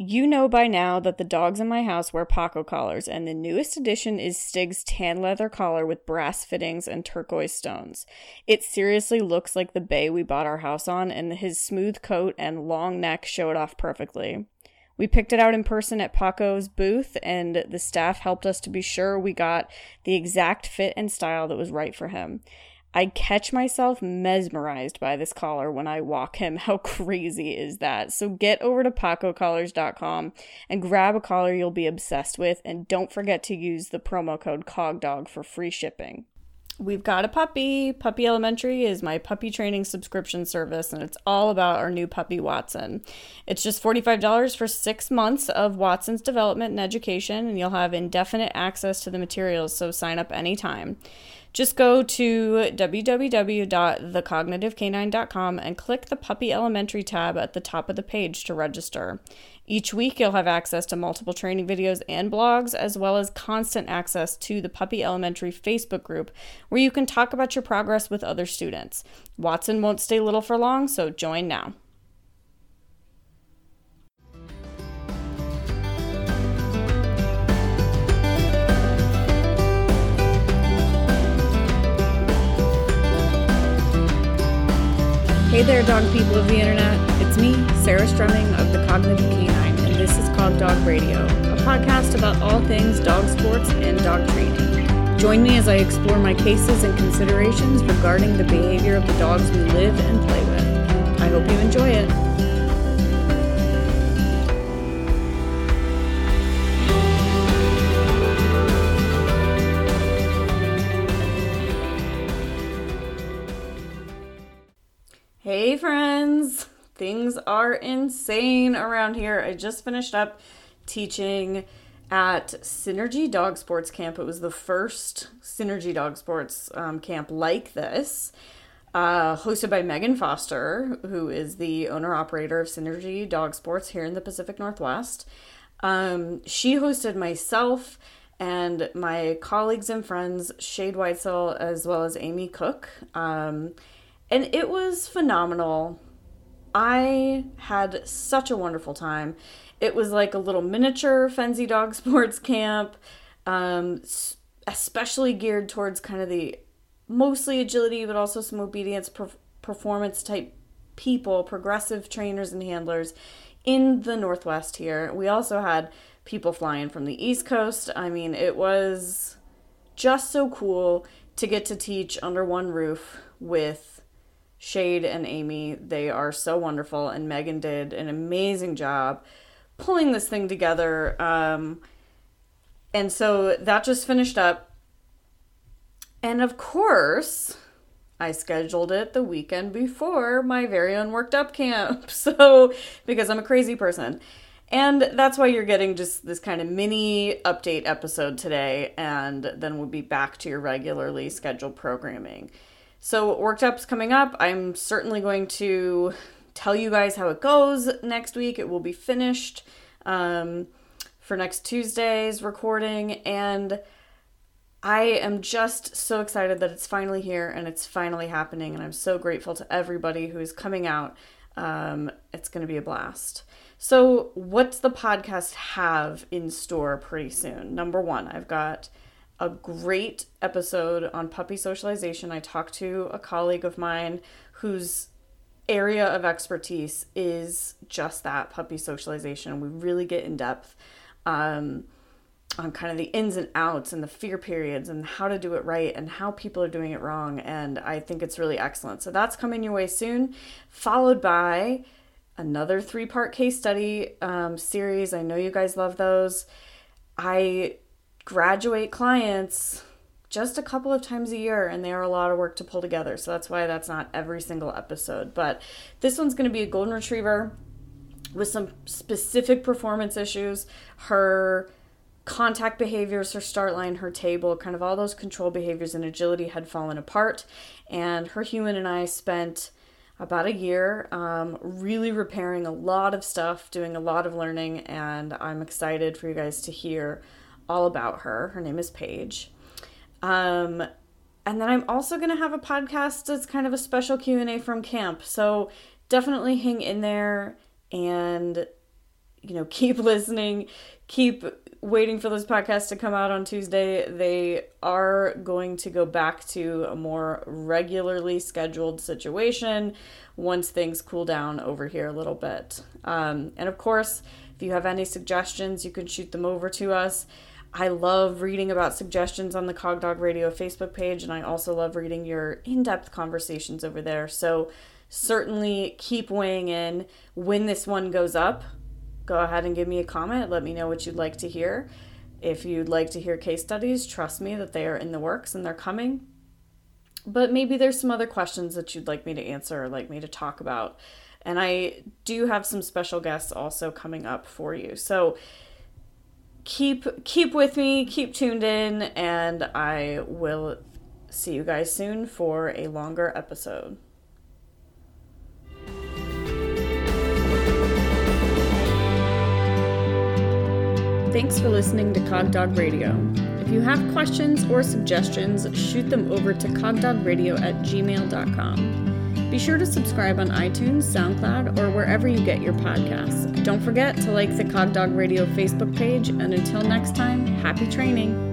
You know by now that the dogs in my house wear Paco collars, and the newest addition is Stig's tan leather collar with brass fittings and turquoise stones. It seriously looks like the bay we bought our house on, and his smooth coat and long neck show it off perfectly. We picked it out in person at Paco's booth, and the staff helped us to be sure we got the exact fit and style that was right for him. I catch myself mesmerized by this collar when I walk him. How crazy is that? So get over to pacocollars.com and grab a collar you'll be obsessed with, and don't forget to use the promo code COGDOG for free shipping. We've got a puppy. Puppy Elementary is my puppy training subscription service, and it's all about our new puppy, Watson. It's just $45 for six months of Watson's development and education, and you'll have indefinite access to the materials, so sign up anytime. Just go to www.thecognitivecanine.com and click the Puppy Elementary tab at the top of the page to register. Each week, you'll have access to multiple training videos and blogs, as well as constant access to the Puppy Elementary Facebook group, where you can talk about your progress with other students. Watson won't stay little for long, so join now. Hey there, dog people of the internet. It's me, Sarah Stremming of The Cognitive Canine, this is Cog Dog Radio, a podcast about all things dog sports and dog training. Join me as I explore my cases and considerations regarding the behavior of the dogs we live and play with. I hope you enjoy it. Hey, friends! Things are insane around here. I just finished up teaching at Synergy Dog Sports Camp. It was the first Synergy Dog Sports um, camp like this, uh, hosted by Megan Foster, who is the owner operator of Synergy Dog Sports here in the Pacific Northwest. Um, she hosted myself and my colleagues and friends, Shade Whitesel, as well as Amy Cook. Um, and it was phenomenal. I had such a wonderful time. It was like a little miniature Fenzi Dog Sports camp, um, especially geared towards kind of the mostly agility, but also some obedience per- performance type people, progressive trainers and handlers in the Northwest here. We also had people flying from the East Coast. I mean, it was just so cool to get to teach under one roof with Shade and Amy, they are so wonderful, and Megan did an amazing job pulling this thing together. Um, and so that just finished up. And of course, I scheduled it the weekend before my very own worked up camp. So, because I'm a crazy person. And that's why you're getting just this kind of mini update episode today, and then we'll be back to your regularly scheduled programming. So, Worked Up's coming up. I'm certainly going to tell you guys how it goes next week. It will be finished um, for next Tuesday's recording. And I am just so excited that it's finally here and it's finally happening. And I'm so grateful to everybody who is coming out. Um, it's going to be a blast. So, what's the podcast have in store pretty soon? Number one, I've got a great episode on puppy socialization. I talked to a colleague of mine whose area of expertise is just that puppy socialization. We really get in depth um, on kind of the ins and outs and the fear periods and how to do it right and how people are doing it wrong. And I think it's really excellent. So that's coming your way soon, followed by another three part case study um, series. I know you guys love those. I graduate clients just a couple of times a year and they are a lot of work to pull together. So that's why that's not every single episode. But this one's going to be a golden retriever with some specific performance issues. Her contact behaviors, her start line, her table, kind of all those control behaviors and agility had fallen apart. And her human and I spent about a year um, really repairing a lot of stuff, doing a lot of learning, and I'm excited for you guys to hear all about her. Her name is Paige. Um, and then I'm also going to have a podcast that's kind of a special Q&A from camp. So definitely hang in there and you know, keep listening, keep waiting for those podcasts to come out on Tuesday. They are going to go back to a more regularly scheduled situation once things cool down over here a little bit. Um, and of course, if you have any suggestions, you can shoot them over to us. I love reading about suggestions on the Cogdog Radio Facebook page, and I also love reading your in depth conversations over there. So certainly keep weighing in when this one goes up go ahead and give me a comment. Let me know what you'd like to hear. If you'd like to hear case studies, trust me that they are in the works and they're coming. But maybe there's some other questions that you'd like me to answer or like me to talk about. And I do have some special guests also coming up for you. So keep keep with me, keep tuned in, and I will see you guys soon for a longer episode. Thanks for listening to Cogdog Radio. If you have questions or suggestions, shoot them over to cogdogradio at gmail.com. Be sure to subscribe on iTunes, SoundCloud, or wherever you get your podcasts. Don't forget to like the Cogdog Radio Facebook page, and until next time, happy training.